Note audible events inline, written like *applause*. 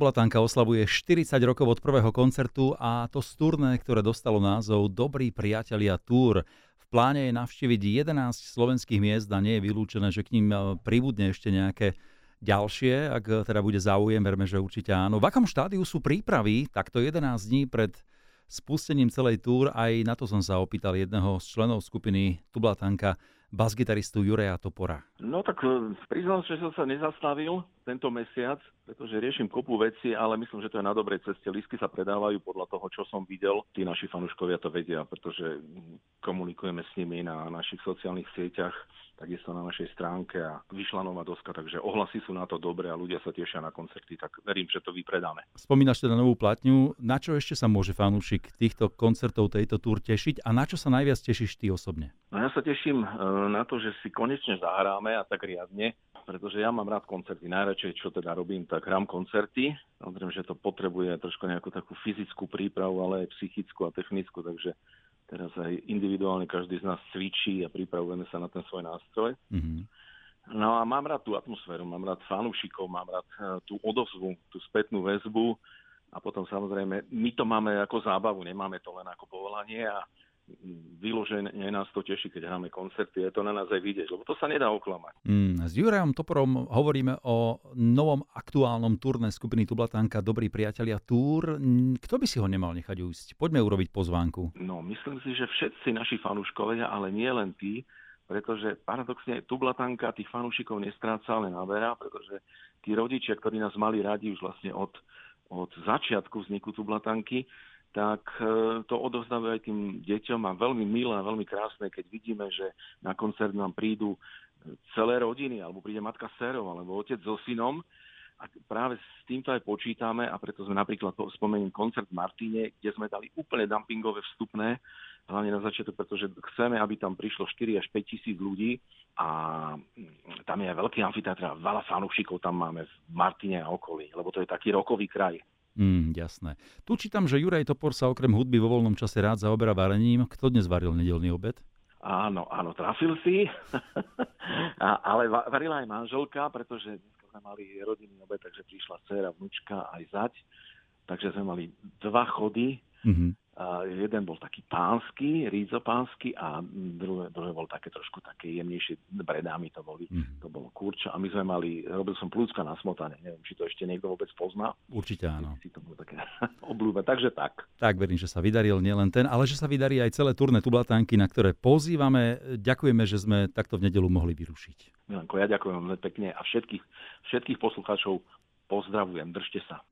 Tublatanka oslavuje 40 rokov od prvého koncertu a to z turné, ktoré dostalo názov Dobrí priatelia Tour. V pláne je navštíviť 11 slovenských miest a nie je vylúčené, že k ním e, pribudne ešte nejaké ďalšie, ak teda bude záujem, verme, že určite áno. V akom štádiu sú prípravy takto 11 dní pred spustením celej túr? Aj na to som sa opýtal jedného z členov skupiny Tublatanka, basgitaristu Jureja Topora? No tak e, priznám, že som sa nezastavil tento mesiac, pretože riešim kopu veci, ale myslím, že to je na dobrej ceste. Lísky sa predávajú podľa toho, čo som videl. Tí naši fanúškovia to vedia, pretože komunikujeme s nimi na našich sociálnych sieťach takisto na našej stránke a vyšla nová doska, takže ohlasy sú na to dobré a ľudia sa tešia na koncerty, tak verím, že to vypredáme. Spomínaš teda novú platňu, na čo ešte sa môže fanúšik týchto koncertov, tejto túr tešiť a na čo sa najviac tešíš ty osobne? No ja sa teším e, na to, že si konečne zahráme a tak riadne, pretože ja mám rád koncerty. Najradšej, čo teda robím, tak hrám koncerty. Samozrejme, že to potrebuje trošku nejakú takú fyzickú prípravu, ale aj psychickú a technickú, takže Teraz aj individuálne každý z nás cvičí a pripravujeme sa na ten svoj nástroj. Mm-hmm. No a mám rád tú atmosféru, mám rád fanúšikov, mám rád eh, tú odozvu, tú spätnú väzbu a potom samozrejme my to máme ako zábavu, nemáme to len ako povolanie a vyložene nás to teší, keď hráme koncerty, je to na nás aj vidieť, lebo to sa nedá oklamať. Mm, s Jurajom Toporom hovoríme o novom aktuálnom turné skupiny Tublatanka Dobrí priatelia Túr. Kto by si ho nemal nechať ujsť? Poďme urobiť pozvánku. No, myslím si, že všetci naši fanúškovia, ale nie len tí, pretože paradoxne Tublatanka tých fanúšikov nestráca, ale naberá, pretože tí rodičia, ktorí nás mali radi už vlastne od, od začiatku vzniku Tublatanky, tak e, to odovzdávajú aj tým deťom a veľmi milé a veľmi krásne, keď vidíme, že na koncert nám prídu celé rodiny, alebo príde matka s dcerou, alebo otec so synom. A práve s týmto aj počítame a preto sme napríklad spomenuli koncert v Martine, kde sme dali úplne dumpingové vstupné, hlavne na začiatok, pretože chceme, aby tam prišlo 4 až 5 tisíc ľudí a tam je veľký amfiteátr a veľa fanúšikov tam máme v Martine a okolí, lebo to je taký rokový kraj. Mm, jasné. Tu čítam, že Juraj Topor sa okrem hudby vo voľnom čase rád zaoberá varením. Kto dnes varil nedelný obed? Áno, áno, trafil si. *laughs* a, ale varila aj manželka, pretože dnes sme mali rodinný obed, takže prišla dcera, vnúčka aj zať. Takže sme mali dva chody. Mm-hmm. A jeden bol taký pánsky, rízo pánsky a druhé, druhé bol také trošku také jemnejšie, bredámy to boli, mm. to bolo kurča a my sme mali, robil som plúcka na smotane, neviem, či to ešte niekto vôbec pozná. Určite áno. Si to bolo také *laughs* obľúbe, takže tak. Tak, verím, že sa vydaril nielen ten, ale že sa vydarí aj celé turné tublatánky, na ktoré pozývame. Ďakujeme, že sme takto v nedelu mohli vyrušiť. Milanko, ja ďakujem veľmi pekne a všetkých, všetkých poslucháčov pozdravujem, držte sa.